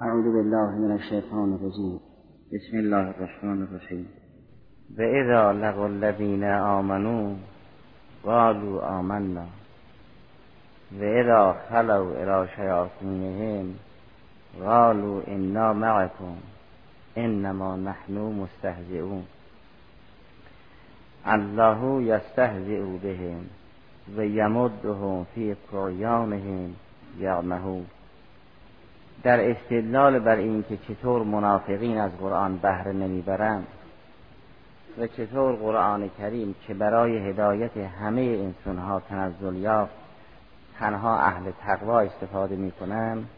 اعوذ بالله من الشیطان الرجیم بسم الله الرحمن الرحیم و اذا الذین آمنوا قالوا آمنا. و اذا خلوا الى شیاطینهم قالوا انا معكم. انما نحن مستهزئون. الله یستهزئ بهم و یمدهم فی طغیانهم در استدلال بر این که چطور منافقین از قرآن بهره نمی‌برند و چطور قرآن کریم که برای هدایت همه انسانها تنزل یافت تنها اهل تقوا استفاده می‌کنند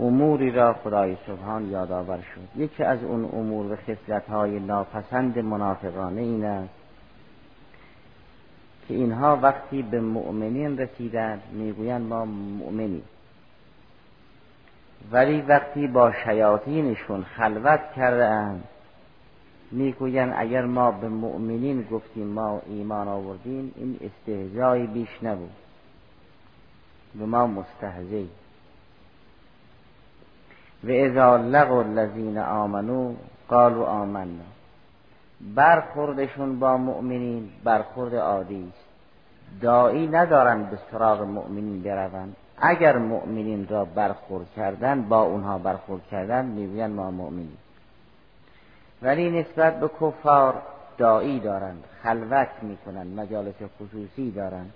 اموری را خدای سبحان یادآور شد. یکی از اون امور و خصلت های ناپسند منافقانه این است که اینها وقتی به مؤمنین رسیدند می‌گویند ما مؤمنیم. ولی وقتی با شیاطینشون خلوت کرده اند می‌گویند اگر ما به مؤمنین گفتیم ما ایمان آوردیم این استهزای بیش نبود. به ما مستهزی و اذا لقوا الذین آمنو قالوا آمنا. برخوردشون با مؤمنین برخورد عادی است. دایی ندارن به سراغ مؤمنین بروند. اگر مؤمنین را برخورد کردن با اونها برخورد کردن می‌گوین ما مؤمنیم. ولی نسبت به کفار دایی دارند خلوت می‌کنند مجالس خصوصی دارند.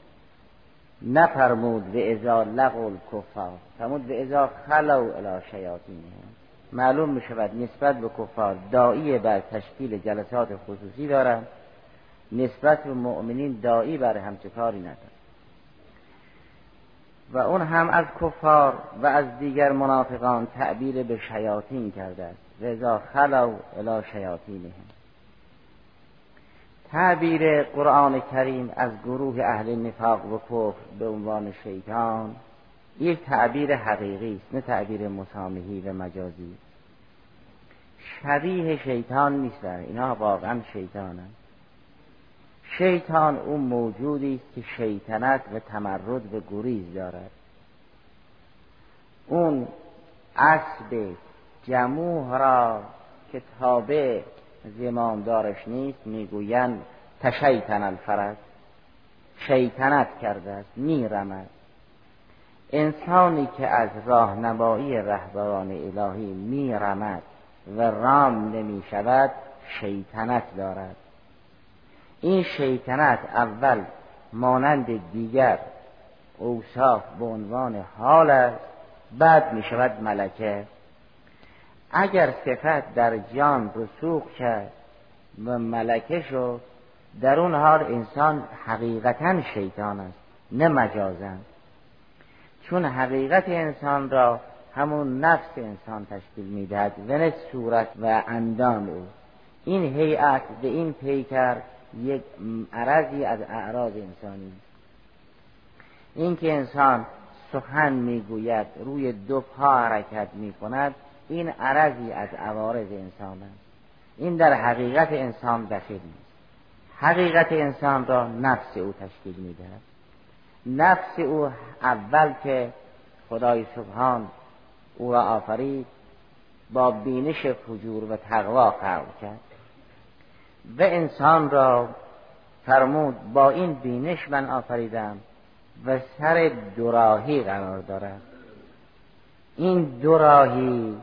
نفرمود به ازا لغو کفار فرمود به ازا خلو الی شیاطینهم. معلوم می شود نسبت به کفار دایی بر تشکیل جلسات خصوصی دارند نسبت به مؤمنین دایی بر همچه کاری ندارند. و اون هم از کفار و از دیگر منافقان تعبیر به شیاطین کرده است. رضا خلو الی شیاطینهم. تعبیر قرآن کریم از گروه اهل نفاق و کفر به عنوان شیطان یک تعبیر حقیقی است نه تعبیر مسامحی و مجازی. شبیه شیطان نیستن اینها واقعا شیطانند شیطان اون موجودی است که شیطنت و تمرد و گریز دارد. اون اسب جموه را که تابع زمامدارش نیست می‌گویند تشیطن الفرد شیطنت کرده است میرمد. انسانی که از راهنمایی رهبران الهی میرمد و رام نمی شود شیطنت دارد. این شیطنت اول مانند دیگر اوصاف به عنوان حال است بعد می شود ملکه. اگر صفت در جان رسوخ کرد و ملکه شد در اون حال انسان حقیقتا شیطان است نه مجازن چون حقیقت انسان را همون نفس انسان تشکیل می‌دهد و نه صورت و اندام او. این هیئت به این پیکر یک عرضی از اعراض انسانی. این که انسان سخن می‌گوید روی دو پا حرکت می‌کند این عرضی از عوارض انسان است. این در حقیقت انسان دخیل نیست. حقیقت انسان را نفس او تشکیل می‌دهد. نفس او اول که خدای سبحان او را آفرید با بینش فجور و تقوا خلق کرد. و انسان را فرمود با این بینش من آفریدم و سر دوراهی قرار دارد. این دوراهی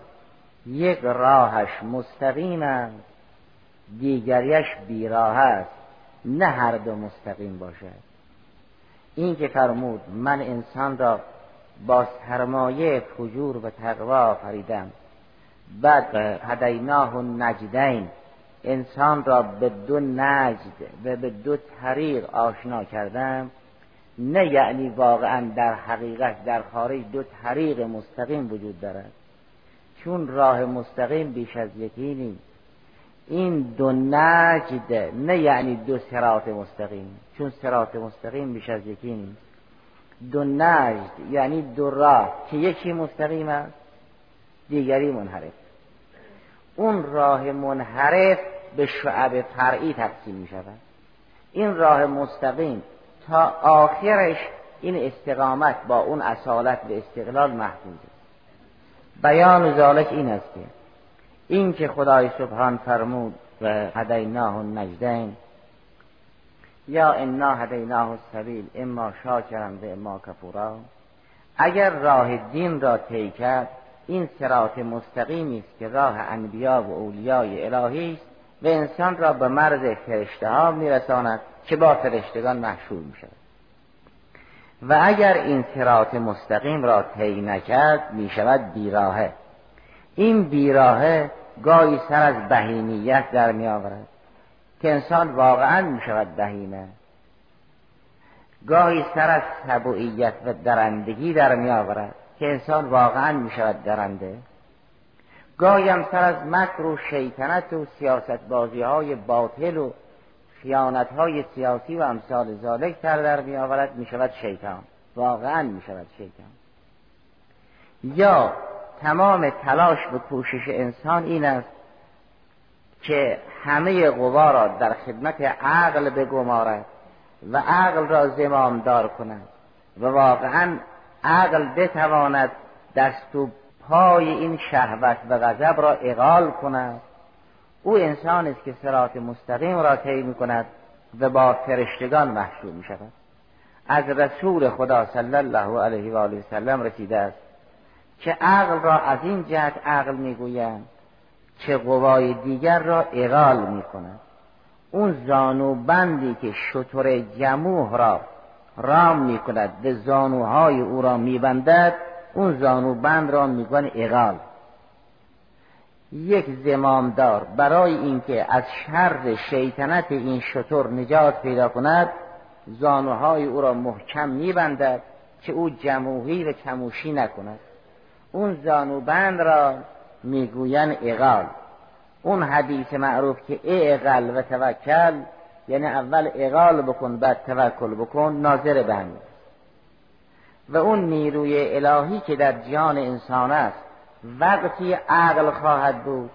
یک راهش مستقیم است دیگریش بیراه است نه هر دو مستقیم باشد. این که فرمود من انسان را با سرمایه فجور و تقوا آفریدم. بعد هدیناه نجدین انسان را به دو نجد و به دو طریق آشنا کردم نه یعنی واقعا در حقیقت در خارج دو طریق مستقیم وجود دارد. چون راه مستقیم بیش از یکی نیست. این دو نجد نه یعنی دو سرات مستقیم چون سرات مستقیم بیش از یکی نیست. دو نجد یعنی دو راه که یکی مستقیم است دیگری منحرف. اون راه منحرف به شعب فرعی تقسیم می شود این راه مستقیم تا آخرش این استقامت با اون اصالت به استقلال محفوظه بیان ذالک این است که این که خدای سبحان فرمود و هدیناه نجدین یا انا هدیناه السبیل اما شاکرم و اما کفورا. اگر راه دین را طی کرد این سرات مستقیمی است که راه انبیا و اولیای الهی است. و انسان را به مرز فرشته ها میرساند که با فرشتگان محشور می شود و اگر این سرات مستقیم را طی نکرد می شود بیراهه. این بیراهه گاهی سر از بهیمیت در می آورد که انسان واقعا می شود بهینه. گاهی سر از سبوعیت و درندگی در می آورد که انسان واقعا می شود درنده. گاهی هم سر از مکر و شیطنت و سیاست بازی های باطل و خیانت های سیاسی و امثال ذالک تر در می آورد می شود شیطان. واقعا می شود شیطان. یا تمام تلاش و کوشش انسان این است که همه قوا را در خدمت عقل بگمارد و عقل را زمامدار کند و واقعا عقل بتواند دست و پای این شهوت و غضب را اقال کند. او انسان است که سرات مستقیم را طی می کند و با فرشتگان محشور می شود از رسول خدا صلی الله علیه و آله وسلم رسیده است که عقل را از این جهت عقل می‌گویند که قوای دیگر را اقال می کند اون زانو بندی که شطور جموح را رام می کند به زانوهای او را میبندد اون زانو بند را میگن اقال. یک زمامدار برای اینکه از شر شیطنت این شطور نجات پیدا کند زانوهای او را محکم میبندد که او جموهی و چموشی نکند. اون زانوبند را می‌گوین اقال. اون حدیث معروف که اقل و توکل یعنی اول اقال بکن بعد توکل بکن ناظر به و اون نیروی الهی که در جان انسان است وقتی عقل خواهد بود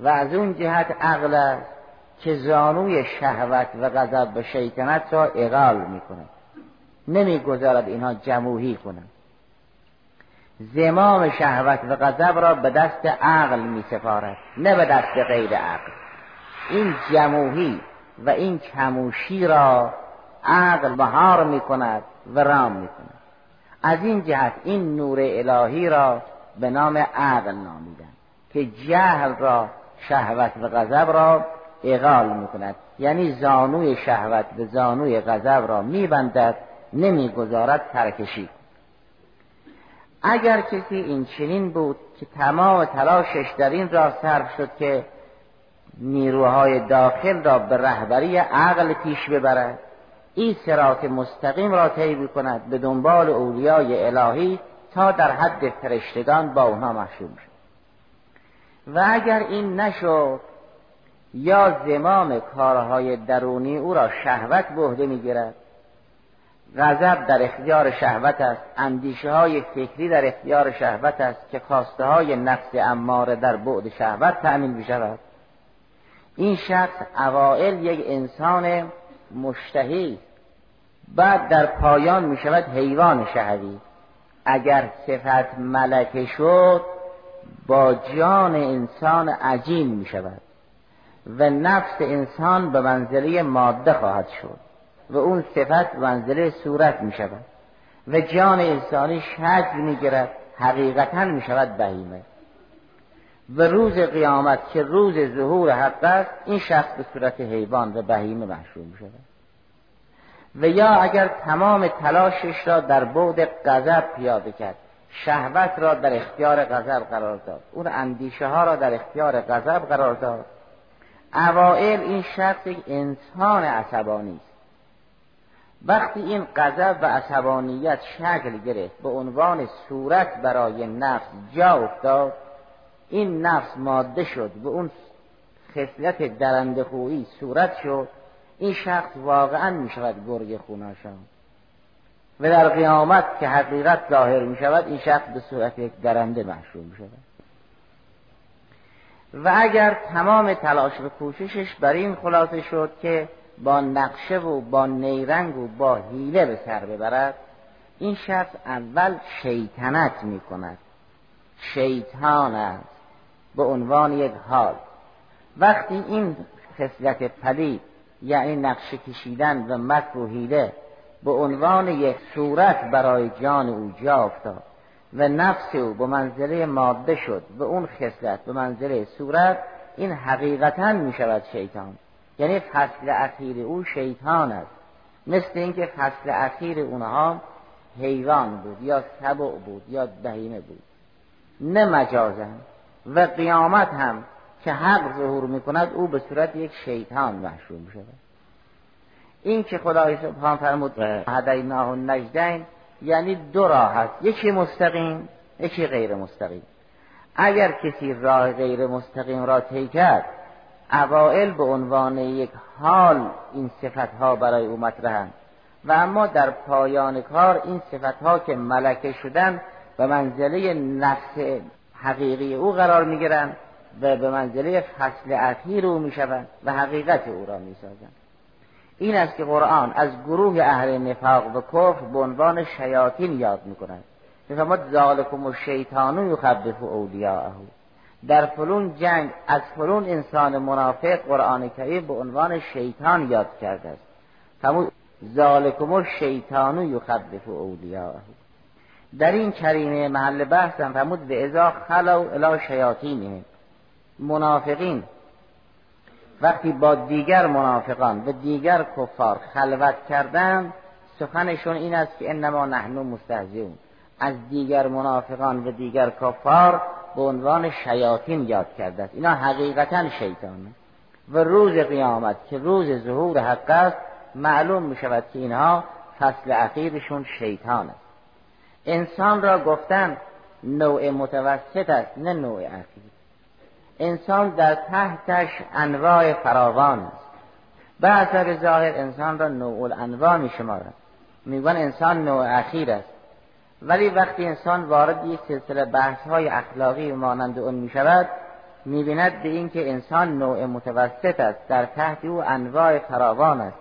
و از اون جهت عقل است که زانوی شهوت و غضب و شیطنت را اقال می‌کنه نمی‌گذارد اینها جموهی کنند. زمام شهوت و غضب را به دست عقل می سفارد نه به دست غیر عقل. این جموهی و این کموشی را عقل مهار می کند و رام می کند از این جهت این نور الهی را به نام عقل نامیدن که جهل را شهوت و غضب را اقال می کند یعنی زانوی شهوت به زانوی غضب را میبندد نمی‌گذارد ترکشی اگر کسی این چنین بود که تمام تلاشش در این راه صرف شد که نیروهای داخل را به رهبری عقل پیش ببرد این سرات مستقیم را طی کند به دنبال اولیای الهی تا در حد فرشتگان با اونها محشور شد. و اگر این نشد یا زمام کارهای درونی او را شهوت به عهده می‌گیرد. غضب در اختیار شهوت است اندیشه های فکری در اختیار شهوت است که خواسته های نفس اماره در بعد شهوت تأمین می شود این شخص اوائل یک انسان مشتهی بعد در پایان می شود حیوان شهوی اگر صفت ملکه شد با جان انسان عجین می شود و نفس انسان به منزله ماده خواهد شد و اون صفت منزله صورت می شود و جان انسانی شکل می گرد حقیقتا می شود بهیمه. و روز قیامت که روز ظهور حق است این شخص به صورت حیوان و بهیمه محشور می شود و یا اگر تمام تلاشش را در بود غضب پیاده کرد شهوت را در اختیار غضب قرار داد. اون اندیشه ها را در اختیار غضب قرار داد. اوائل این شخص یک انسان عصبانی است. وقتی این غضب و عصبانیت شکل گرفت به عنوان صورت برای نفس جا افتاد این نفس ماده شد و اون خصلت درنده خویی صورت شد این شخص واقعا می شود گرگ خوناشان. و در قیامت که حقیقت ظاهر می شود این شخص به صورت یک درنده محشور می شود و اگر تمام تلاش و کوششش بر این خلاصه شد که با نقشه و با نیرنگ و با حیله به سر ببرد این شخص اول شیطنت می کند شیطان است. به عنوان یک حال. وقتی این خصلت پلید یعنی نقشه کشیدن و مکر و به عنوان یک صورت برای جان او جا افتاد و نفس او به منزله ماده شد به اون خصلت به منزله صورت این حقیقتا می شود شیطان. یعنی فصل اخیر او شیطان است. مثل اینکه فصل اخیر اونها حیوان بود یا سبع بود یا بهیمه بود. نه مجازن و قیامت هم که حق ظهور می‌کند او به صورت یک شیطان محشور می شود این که خدای سبحان فرمود هدیناه نجدین یعنی دو راه هست یکی مستقیم یکی غیر مستقیم. اگر کسی راه غیر مستقیم را طی کرد اوائل به عنوان یک حال این صفت ها برای او مطرحند. و اما در پایان کار این صفت ها که ملکه شدن به منزله نفس حقیقی او قرار می گیرند و به منزله فصل اخیر او می شوند و حقیقت او را می سازند این است که قرآن از گروه اهل نفاق و کفر به عنوان شیاطین یاد می کند میفرماد ذالکم و شیطانو یخبف اولیاءه. در فلون جنگ از فلون انسان منافق قرآن کریم به عنوان شیطان یاد کرده است. فرمود ذالکم و شیطانو یخبف اولیاءه. در این کریمه محل بحث هم فرمود به ازا خلو الی شیاطینه منافقین. وقتی با دیگر منافقان و دیگر کفار خلوت کردن سخنشون این است که انما نحن مستهزئون. از دیگر منافقان و دیگر کفار به عنوان شیاطین یاد کرده است. اینا حقیقتا شیطانه. و روز قیامت که روز ظهور حق است معلوم می شود که اینها فصل اخیرشون شیطان است. انسان را گفتن نوع متوسط است نه نوع اخیر انسان در تحتش انواع فراوان است. به اثر ظاهر انسان را نوع الانواع می شمارد میگن انسان نوع اخیر است. ولی وقتی انسان وارد یک سلسله بحث های اخلاقی مانند اون می شود می بیند به اینکه انسان نوع متوسط است. در تحت او انواع فراوان است.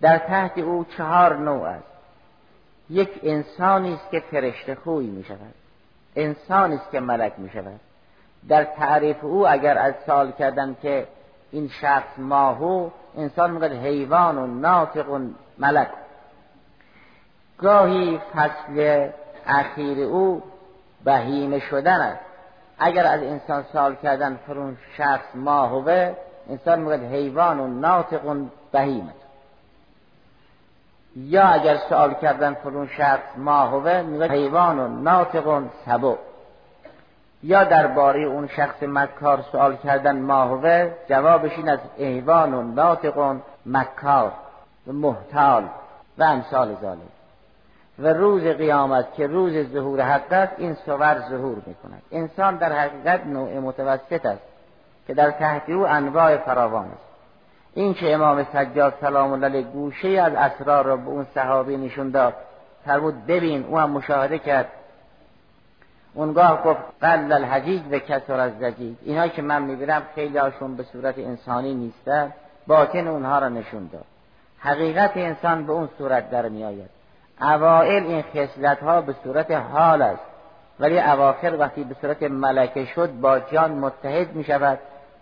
در تحت او چهار نوع است. یک انسانی است که فرشته خوی می شود. انسانی است که ملک می شود. در تعریف او اگر از سال کردن که این شخص ماهو انسان میگه حیوان و ناطق و ملک. گاهی فصل اخیر او بهیمه شدن است. اگر از انسان سال کردن فرون شخص ماهوه انسان میگه حیوان و ناطق و بهیمه یا اگر سوال کردن فرون شخص ماهوه میگه حیوان و ناطق سبو. یا درباره اون شخص مکار سوال کردن ماهوه جوابش این از حیوان و ناطق مکار و محتال و امثال ذالک و روز قیامت که روز ظهور حق است این صور ظهور می کند انسان در حقیقت نوع متوسط است که در تحت او انواع فراوان است. این که امام سجاد سلام الله علیه گوشه از اسرار را به اون صحابی نشون داد. فرمود ببین او هم مشاهده کرد. اونگاه گفت قل الحجیج و کسر از زجیج اینها که من می‌بینم خیلی هاشون به صورت انسانی نیستن. باطن اونها را نشون داد. حقیقت انسان به اون صورت در میآید. اوائل این خصلت ها به صورت حال است. ولی اواخر وقتی به صورت ملکه شد با جان متحد می شود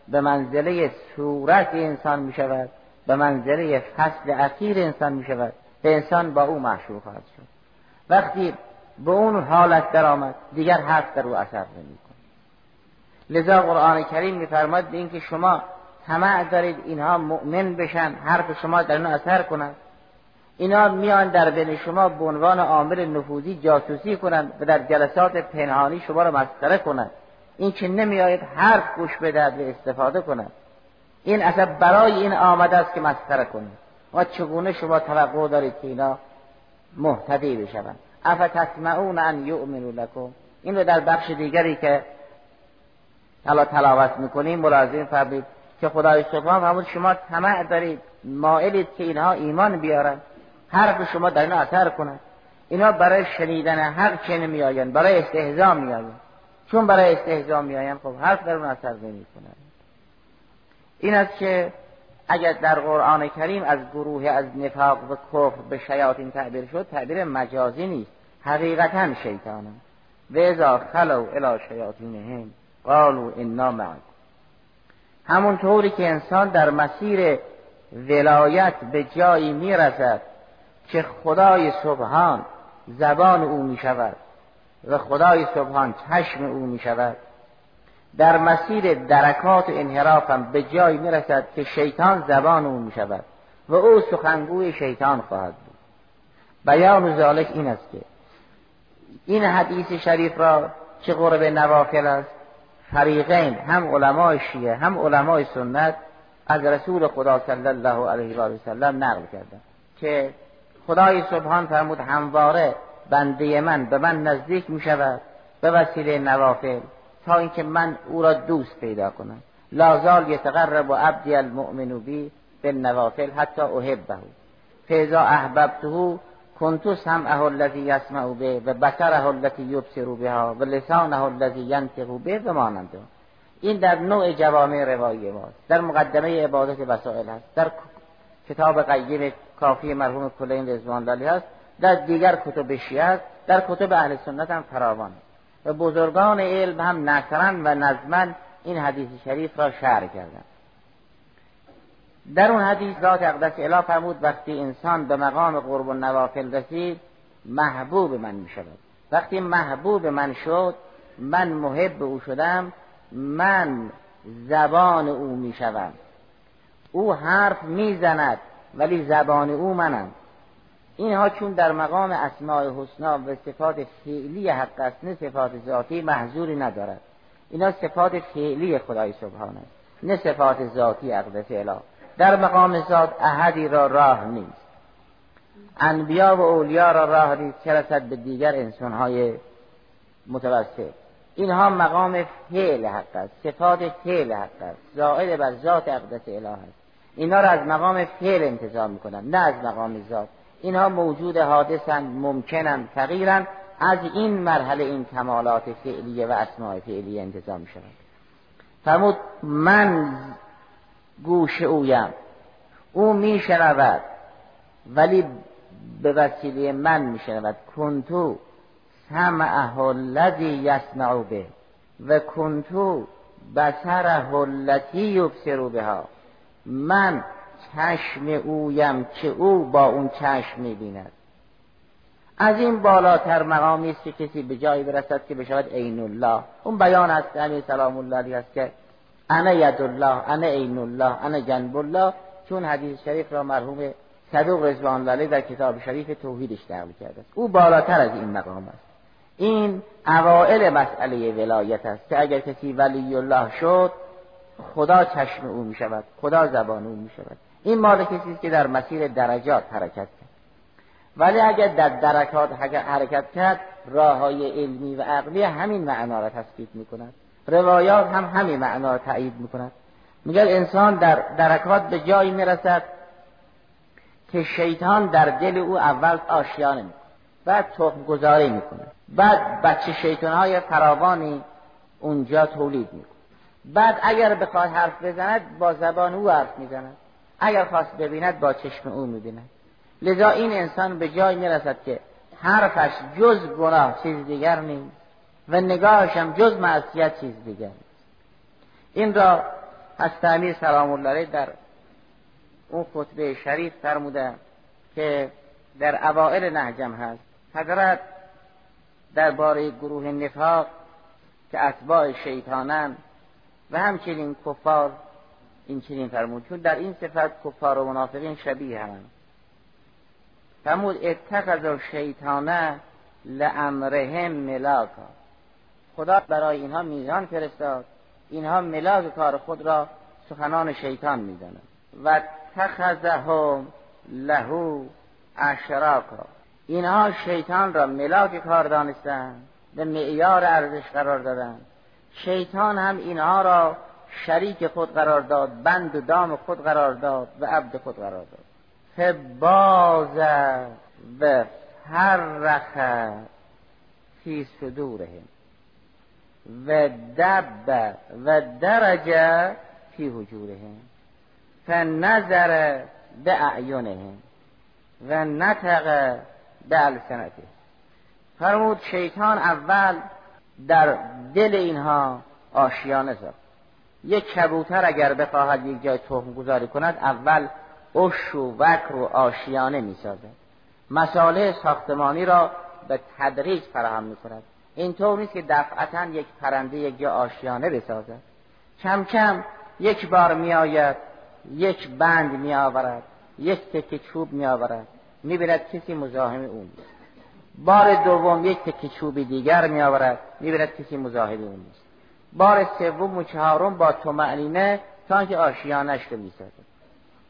به منزله صورت انسان می شود به منزله فصل اخیر انسان می شود. به انسان با او محشور خواهد شد. وقتی به اون حالت درآمد دیگر حرف در او اثر نمی‌کنه لذا قرآن کریم میفرماد به اینکه شما طمع دارید اینها مؤمن بشن حرف شما در اون اثر کنند اینا میان در بین شما به عنوان عامل نفوذی جاسوسی کنند و در جلسات پنهانی شما را مسخره کنند. این که نمیآید حرف گوش بدهد و استفاده کند. این اصلا برای این آمده است که مسخره کنید. و چگونه شما توقع دارید که اینا محتدی بشوند؟ افتسمعون ان یؤمنوا لکم. این رو در بخش دیگری که حالا تلاوت می‌کنیم ملازم فرمید که خدای سبحان فرمود شما طمع دارید مائلید که اینها ایمان بیارن حرف شما در اینا اثر کنند اینا برای شنیدن حق چه نمیآیند؟ برای استهزا میآیند. چون برای استهزا میآیند خب حرف در اون اثر نمی‌کنند این است که اگر در قرآن کریم از گروه از نفاق و کفر به شیاطین تعبیر شد تعبیر مجازی نیست. حقیقتا شیطانه. و ازا خلو الى شیاطینهم قالوا انا معکم همونطوری که انسان در مسیر ولایت به جایی می‌رسد که خدای سبحان زبان او می شود و خدای سبحان چشم او می شود در مسیر درکات و انحراف هم به جایی می رسد که شیطان زبان او می شود و او سخنگوی شیطان خواهد بود. بیان ذالک این است که این حدیث شریف را چه قرب نوافل است؟ فریقین هم علمای شیعه هم علمای سنت از رسول خدا صلی الله علیه و سلم نقل کردن که خدای سبحان فرمود همواره بنده من به من نزدیک می شود به وسیله نوافل تا اینکه من او را دوست پیدا کنم. لازال یتقرب و عبدی المؤمن بی به نوافل حتی احبه. فیضا احببته کنتو سمعه الذی یسمع به و بصره التي یبصر بها و لسانه الذی ینطق به و این در نوع جوامع روایی ماست. در مقدمه عبادت وسائل هست. در کتاب قیم کافی مرحوم کلین رضوان الله هست. در دیگر کتب شیعه است در کتب اهل سنت هم فراوان. و بزرگان علم هم نصرن و نظمن این حدیث شریف را شعر کردند در اون حدیث ذات اقدس اله فرمود وقتی انسان به مقام قرب و نوافل رسید محبوب من می شود وقتی محبوب من شد من محب او شدم من زبان او می شوم او حرف می‌زند ولی زبان او منم. اینها چون در مقام اسماع حسنا و صفات فعلی حق است نه صفات ذاتی محضوری ندارد. اینا صفات فعلی خدای سبحانه است نه صفات ذاتی اقدس اله در مقام ذات احدی را راه نیست. انبیا و اولیا را راه نیست چه رسد به دیگر انسانهای متوسط اینها مقام فعل حق است صفات فعل حق است زائد بر ذات اقدس اله است اینها را از مقام فعل انتظام می‌کنن نه از مقام ذات. اینها موجود حادثن ممکنن تغییرن از این مرحله این کمالات فعلیه و اسماع فعلیه انتظام شود فرمود من گوش اویم. او میشنود ولی به وسیله من میشنود. کنتو سمعه الذی یسمع به و کنتو بسره التي یبصر بها. من چشم اویم که او با اون چشم می‌بیند. از این بالاتر مقامی است که کسی به جایی برسد که بشود عین الله. اون بیان است همین سلام الله است که انا ید الله انا عین الله انا جنب الله. چون حدیث شریف را مرحوم صدوق رضوان الله در کتاب شریف توحیدش نقل کرده است. او بالاتر از این مقام است. این اوائل مسئله ولایت است که اگر کسی ولی الله شد خدا چشم او می شود خدا زبان او می شود این مال کسی که در مسیر درجات حرکت کرد. ولی اگر در درکات حرکت کرد راه های علمی و عقلی همین معنا را تثبیت می کند روایات هم همین معنا را تایید می کند میگه انسان در درکات به جایی می‌رسد که شیطان در دل او اول آشیانه می بعد تخم گذاری می‌کنه بعد بچه شیطان های فراوانی اونجا تولید می‌کنه بعد اگر بخواد حرف بزند با زبان او حرف می‌زند. اگر خواست ببیند با چشم او می‌بیند. لذا این انسان به جای می‌رسد که حرفش جز گناه چیز دیگر نیست. و نگاهش هم جز معصیت چیز دیگر نیست. این را هستمی سلام الله در اون خطبه شریف فرموده که در اوائل نهجم هست. حضرت درباره گروه نفاق که اتباع شیطانن و همچنین کفار این چنین فرمود. چون در این صفت کفار و منافقین شبیه هم فرمود اتخذ شیطانه لامرهم ملاکا. خدا برای اینها میزان فرستاد. اینها ملاک کار خود را سخنان شیطان می‌دانند. و تخذهم لهو اشراکا. اینها شیطان را ملاک کار دانستند. به معیار ارزش قرار دادند. شیطان هم اینها را شریک خود قرار داد بند و دام خود قرار داد و عبد خود قرار داد. فباز و فرخ فی صدورهم و دب و درج فی حجورهم. فنظر به اعینهم و نطق به السنته فرمود شیطان اول در دل اینها آشیانه ساخت یک کبوتر اگر بخواهد یک جای تخم گذاری کند اول اش و وکر و آشیانه می سازد مساله ساختمانی را به تدریج فراهم می کند اینطور نیست که دفعتا یک پرنده یک جا آشیانه بسازد. کم کم یک بار می آید یک بند می آورد یک تکه چوب می آورد می بیند کسی مزاحم اون نیست. بار دوم یک تکه چوب دیگر می آورد می بیند کسی مزاحم اون نیست. بار سوم و چهارم با معنینه تا که آشیانش رو می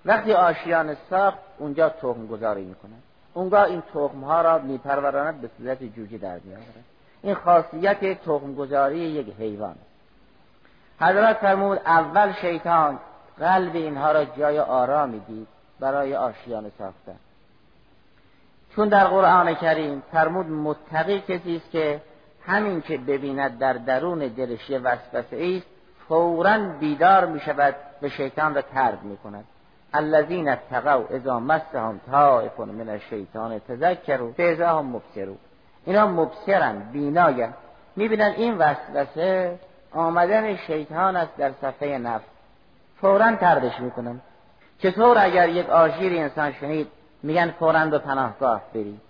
وقتی آشیان ساخت اونجا تخم گذاری می کند اونگاه این تخم ها را می پروراند به صورت جوجه در می آورد این خاصیت تخم گذاری یک حیوان. حضرت فرمود اول شیطان قلب اینها را جای آرامی دید برای آشیان ساختن. چون در قرآن کریم فرمود متقی کسی است که همین که ببیند در درون دلش یه وسوسه است فورا بیدار می شود به شیطان را ترد می کند الذین اتقوا اذا مسهم طائف من الشیطان تذکروا فاذا هم مبصرون. اینا مبصرن بیناین می‌بینن این وسوسه آمدن شیطان است در صفحه نفس. فورا تردش می‌کنن. چطور اگر یک آژیر انسان شنید میگن فورا به پناهگاه بری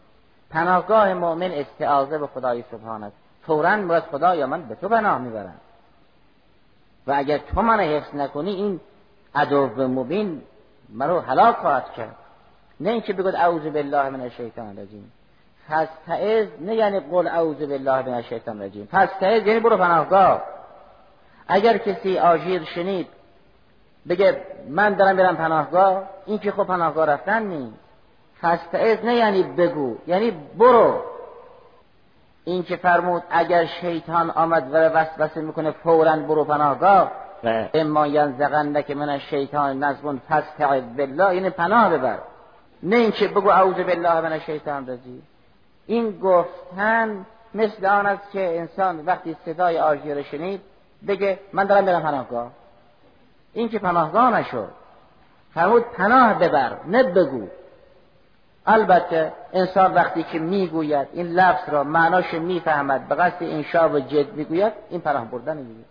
پناهگاه مؤمن استعاذه به خدای سبحان است. فورا باید خدا یا من به تو پناه می‌برم. و اگر تو من حفظ نکنی این عدو مبین مرو هلاک خواهد کرد. نه اینکه بگود اعوذ بالله من الشیطان الرجیم. فستعذ نه یعنی قول اعوذ بالله من الشیطان الرجیم. فستعذ یعنی برو پناهگاه. اگر کسی آژیر شنید بگه من دارم برم پناهگاه این که خب پناهگاه رفتن نیست. فستعذ نه یعنی بگو یعنی برو. این که فرمود اگر شیطان آمد و وسوسه می‌کنه فورا برو پناهگاه. و اما ینزغنک من الشیطان نزغون فاستعذ بالله یعنی پناه ببر. نه اینکه بگو اعوذ بالله من الشیطان رجیم این گفتن مثل آن است که انسان وقتی صدای آژیر شنید بگه من دارم برم پناهگاه. این که پناهگاه نشد. فرمود پناه ببر نه بگو. البته انسان وقتی که می‌گوید این لفظ را معناش می‌فهمد به قصد انشا و جد می‌گوید این پناه بردن می‌گوید.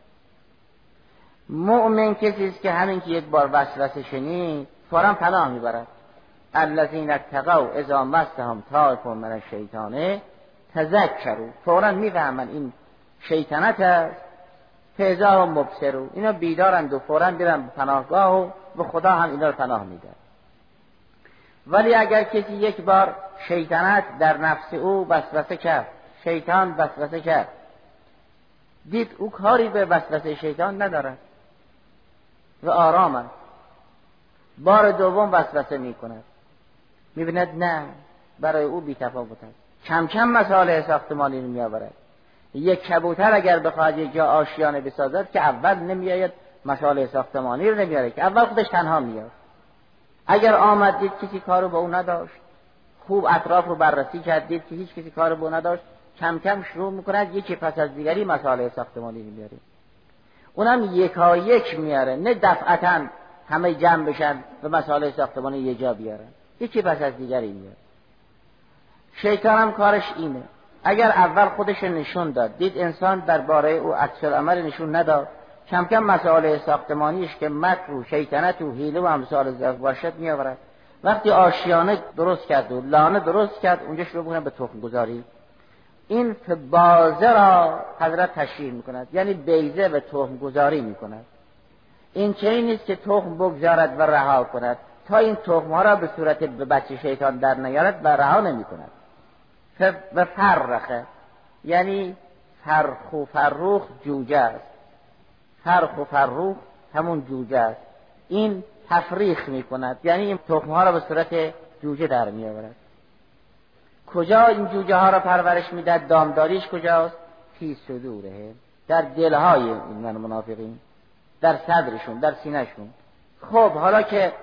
مؤمن کسی است که همین که یک بار وسوسه شنید فورا پناه می‌برد. الذین اتقوا اذا مسهم طائف من الشیطان تذکروا. فورا می‌فهمن این شیطنت است فیضا و مبصرو اینا بیدارند و فورا بیرن پناهگاه و به خدا هم اینا رو پناه میده ولی اگر کسی یک بار شیطنت در نفس او وسوسه کرد شیطان وسوسه کرد دید او کاری به وسوسه شیطان ندارد و آرام است. بار دوم وسوسه می کند می بیند نه برای او بی تفاوت است. کم کم مسائل ساختمانی رو می آورد یک کبوتر اگر بخواهد یک جا آشیانه بسازد که اول نمیآید مسائل ساختمانی رو نمیاره که اول خودش تنها میاد اگر آمد دید کسی کارو به او نداشت خوب اطراف رو بررسی کرد دید که هیچ کسی کارو به او نداشت کم کم شروع می‌کند یکی پس از دیگری مسائل ساختمانی میاره اونم یکا یک میاره نه دفعتا همه جمع بشن و مسائل ساختمانی یه جا بیارن یکی پس از دیگری میاره. شیطان هم کارش اینه اگر اول خودش نشون داد دید انسان درباره او اکثر عمل نشون نداد کم کم مسائل ساختمانیش که مکر و شیطنت و حیله و امثال باشد میآورد. وقتی آشیانه درست کرد و لانه درست کرد اونجا شروع به تخم گذاری این بازه را حضرت تشریح می کند یعنی بیزه و تخم گذاری می کند این چه نیست که تخم بگذارد و رها کند. تا این تخم ها را به صورت به بچه شیطان در نیارد و رها نمی کند و فرخه. یعنی فرخ و فروخ جوجه است. فرخ و فروخ همون جوجه است. این تفریخ می کند یعنی این تخم ها را به صورت جوجه در می آورد کجا این جوجه ها را پرورش می‌داد دامداریش کجاست؟ فی صدوره. در دلهای این من منافقین. در صدرشون در سینهشون. خب حالا که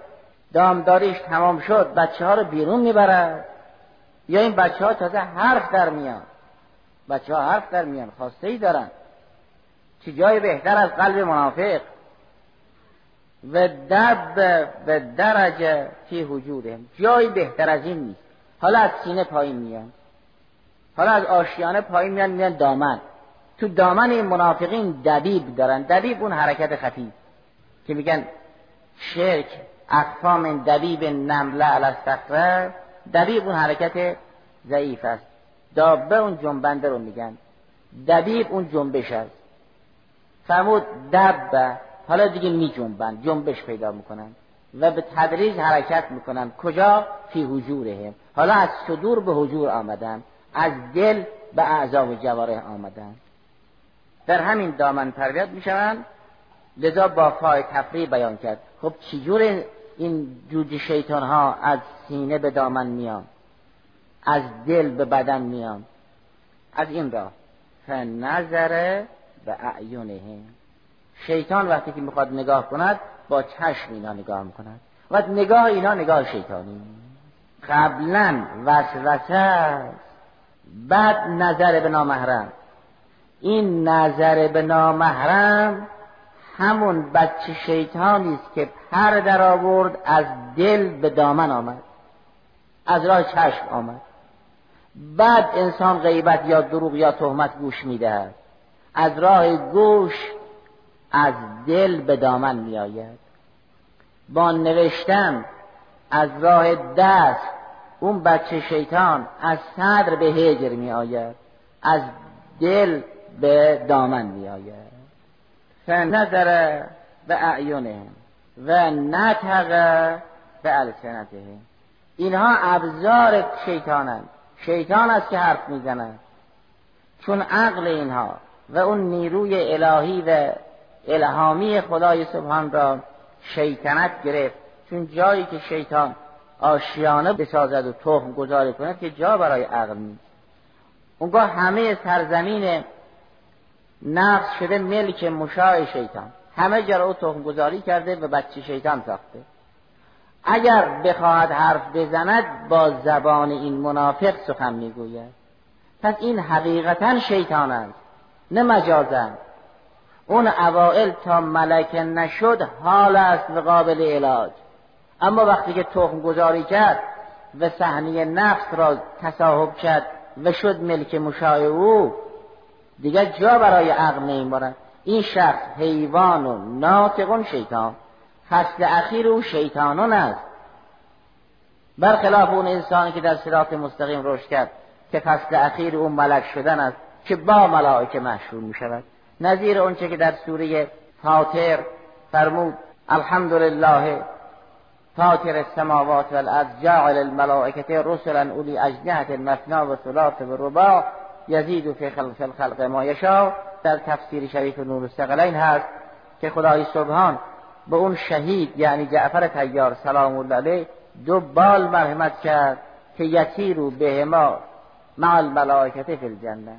دامداریش تمام شد بچه ها رو بیرون می‌برد یا این بچه ها تازه حرف در میان. بچه ها حرف در میان خواسته ای دارن. چه جای بهتر از قلب منافق. و دب و درجه فی وجودهم. جای بهتر از این نیست. حالا از سینه پایین میان. حالا از آشیانه پایین میان میان دامن. تو دامن این منافقین دبیب دارن. دبیب اون حرکت خفیف که میگن شرک اقفام دبیب نمله علی دبیب اون حرکت ضعیف است. دابه اون جنبنده رو میگن. دبیب اون جنبش است. فرمود دبه حالا دیگه می جنبن جنبش پیدا می‌کنن و به تدریج حرکت می‌کنن. کجا؟ فی حجورهم. حالا از صدور به حجور آمدن از دل به اعضا و جواره آمدن. در همین دامن تربیت می‌شوند. لذا با فای تفریح بیان کرد. خب چجور این جوج شیطان ها از سینه به دامن میان؟ از دل به بدن میان؟ از این راه. فنظر به اعیونهم شیطان وقتی که می‌خواد نگاه کند با چشم اینا نگاه می‌کند. و نگاه اینا نگاه شیطانی. قبلا وسوسه بعد نظر به نامحرم. این نظر به نامحرم همون بچه شیطانی است که پر در آورد از دل به دامن آمد. از راه چشم آمد. بعد انسان غیبت یا دروغ یا تهمت گوش می‌دهد. از راه گوش از دل به دامن میآید. با نوشتن از راه دست اون بچه شیطان از صدر به هجر می آید از دل به دامن می آید فنظر به اعیونه و نتق به السنته اینها ابزار شیطانند. شیطان است که حرف می‌زند. چون عقل اینها و اون نیروی الهی و الهامی خدای سبحان را شیطنت گرفت. چون جایی که شیطان آشیانه بسازد و تخم گذاری کند که جا برای عقل نیست. اونگاه همه سرزمین نفس شده ملک مشاع شیطان. همه جا او تخم گذاری کرده و بچه شیطان ساخته. اگر بخواهد حرف بزند با زبان این منافق سخن می‌گوید. پس این حقیقتا شیطان است. نه مجازن. اون اوائل تا ملکه نشد حال است و قابل علاج. اما وقتی که تخم گذاری کرد و صحنه نفس را تصاحب کرد و شد ملک مشاع او دیگر جا برای عقل نمیمارد این شخص حیوان و ناطقون شیطان. فصل اخیر او شیطانون است. برخلاف اون انسانی که در صراط مستقیم رشد کرد که فصل اخیر او ملک شدن است که با ملائکه مشهور می شود نظیر اونچه که در سوره فاطر فرمود الحمدلله فاطر السماوات والارض جاعل الملائکه رسلا اولی اجنحه مثنا و ثلاث و رباع یزید فی خلق الخلق ما یشاء. در تفسیر شریف نور الثقلین هست که خدای سبحان به اون شهید یعنی جعفر تیار سلام الله علیه دو بال مرحمت کرد که یتیرو به ما مع الملائکه فی الجنه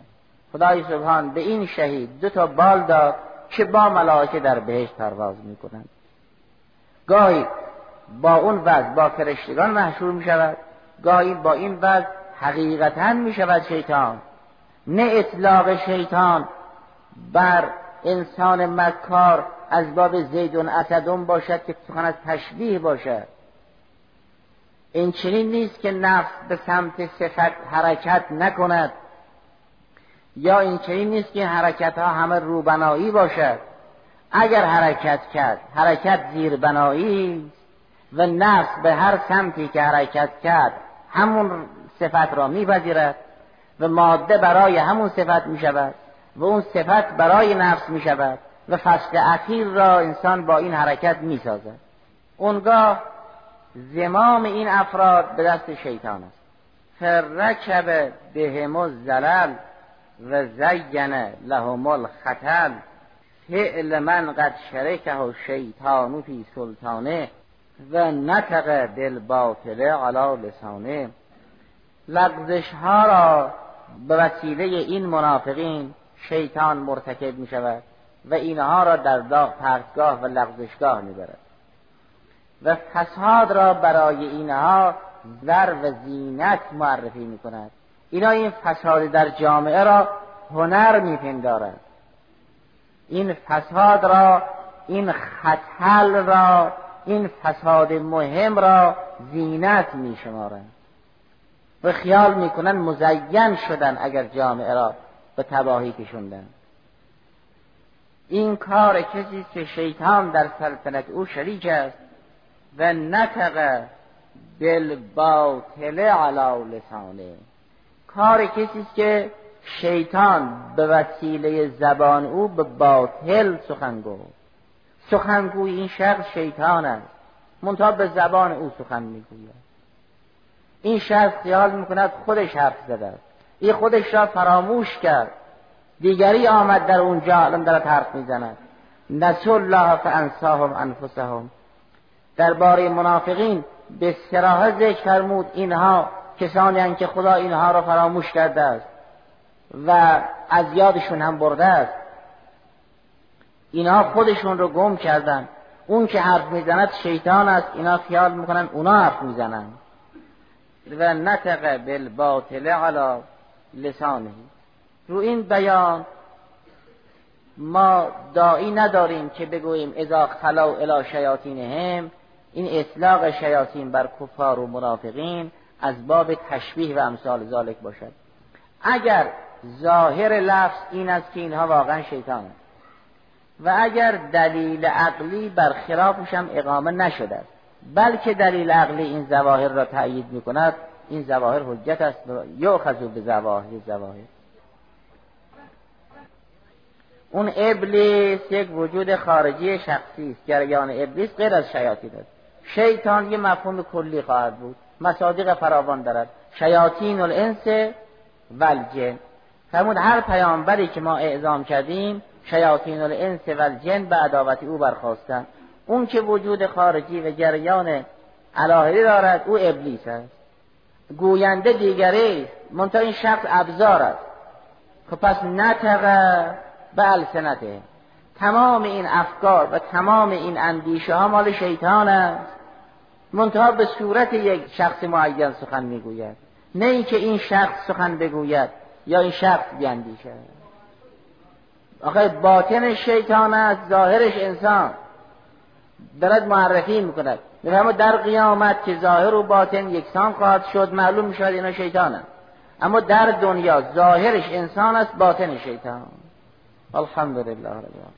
خدای سبحان به این شهید دو تا بال داد که با ملائکه در بهشت پرواز می‌کنند. گاهی با اون وضع با فرشتگان محشور می شود گاهی با این وضع حقیقتا می شود شیطان. نه اطلاق شیطان بر انسان مکار از باب زیدون اسدون باشد که سخن از تشبیه باشد. این چنین نیست که نفس به سمت صفت حرکت نکند. یا این چنین نیست که حرکت ها همه روبنایی باشد. اگر حرکت کرد حرکت زیر بنایی و نفس به هر سمتی که حرکت کرد همون صفت را میپذیرد و ماده برای همون صفت می شود و اون صفت برای نفس می شود و فصل اخیر را انسان با این حرکت می سازد اونگاه زمام این افراد به دست شیطان است. فرکب بهم الزلل. و زین لهم الخطل فعل من قد شرکه و شیطانو فی سلطانه و نطق باطله علا لسانه. لغزش ها را به وسیله این منافقین شیطان مرتکب می شود و اینها را در داغ پرتگاه و لغزشگاه می برد و فساد را برای اینها زر و زینت معرفی می کند اینا این فساد در جامعه را هنر می پندارد این فساد را این خطل را این فساد مهم را زینت می شمارند و خیال می‌کنن مزین شدن اگر جامعه را به تباهی کشوندن. این کار کسی که شیطان در سلطنت او شریک است و نطق بالباطل علی لسانه. کار کسی که شیطان به وسیله زبان او به باطل سخن گفت. سخنگوی این شخص شیطان است. منتها به زبان او سخن می‌گوید. این شخص خیال می‌کند خودش حرف زده است. این خودش را فراموش کرد. دیگری آمد در اونجا الان دارد حرف می‌زند. نسو الله فانساهم انفسهم. درباره منافقین به سراحه ذکر فرمود اینها کسانی که خدا اینها را فراموش کرده است و از یادشون هم برده است. اینها خودشون رو گم کردن. اون که حرف می‌زند شیطان است. اینا خیال می‌کنن اونا حرف می‌زنن. و نطق بالباطل علی لسانه. رو این بیان ما دایی نداریم که بگوییم اذا خلا الی شیاطینهم این اطلاق شیاطین بر کفار و منافقین. از باب تشبیه و امثال ذالک باشد. اگر ظاهر لفظ این است که اینها واقعا شیطان و اگر دلیل عقلی بر خلافش هم اقامه نشده است. بلکه دلیل عقلی این زواهر را تأیید می کند این زواهر حجت است. یؤخذ به زواهر زواهر اون ابلیس یک وجود خارجی شخصی است. جریان ابلیس غیر از شیاطین است. شیطان یه مفهوم کلی خواهد بود. مصادیق فراوان دارد. شیاطین الانس و الجن فرمود هر پیامبری که ما اعزام کردیم شیاطین الانس و الجن به عداوت او برخواستن اون که وجود خارجی و جریان الهی دارد او ابلیس است. گوینده دیگری منتها این شخص ابزار است. خب پس نتقه به السنته. تمام این افکار و تمام این اندیشه ها مال شیطان است. منتها به صورت یک شخص معین سخن می‌گوید. نه اینکه این شخص سخن بگوید یا این شخص بیندیشد آخه باطن شیطان است ظاهرش انسان. دارد معرفی می‌کند. می‌فهمه در قیامت که ظاهر و باطن یکسان خواهد شد معلوم می‌شود اینا شیطانه اما در دنیا ظاهرش انسان است باطن شیطان. الحمدلله رب